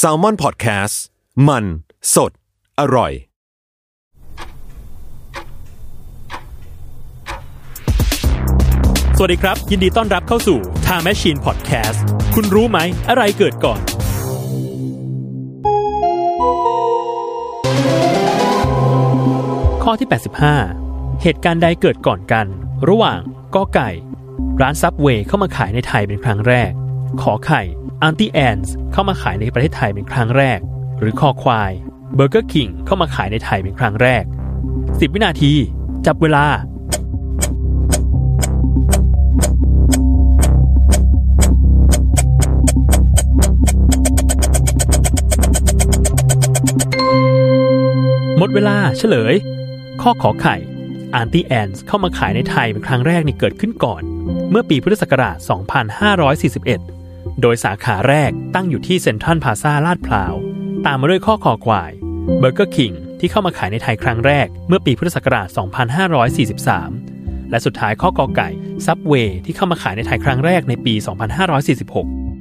s a l ม o n PODCAST มัน สด อร่อย สวัสดีครับ ยินดีต้อนรับเข้าสู่ Time Machine Podcast คุณรู้ไหม อะไรเกิดก่อน ข้อที่ 85 เหตุการณ์ใดเกิดก่อนกัน ระหว่างกอไก่ ร้านซับเวย์เข้ามาขายในไทยเป็นครั้งแรก ข้อ ข ไข่ Auntie Anne's เข้ามาขายในประเทศไทยเป็นครั้งแรก หรือค ควาย Burger King เข้ามาขายในไทยเป็นครั้งแรก 10 วินาที จับเวลา หมดเวลาเฉลย ข้อ ข ไข่ Auntie Anne's เข้ามาขายในไทยเป็นครั้งแรกนี่เกิดขึ้นก่อน เมื่อปีพุทธศักราช 2541 โดยสาขาแรกตั้งอยู่ที่เซ็นทรัลพาซาลาดพร้าว ตามมาด้วยข้อคอควายเบอร์เกอร์คิงที่เข้ามาขายในไทยครั้งแรกเมื่อปีพุทธศักราช 2543 และสุดท้ายข้อกอไก่ซับเวย์ที่เข้ามาขายในไทยครั้งแรกในปี 2546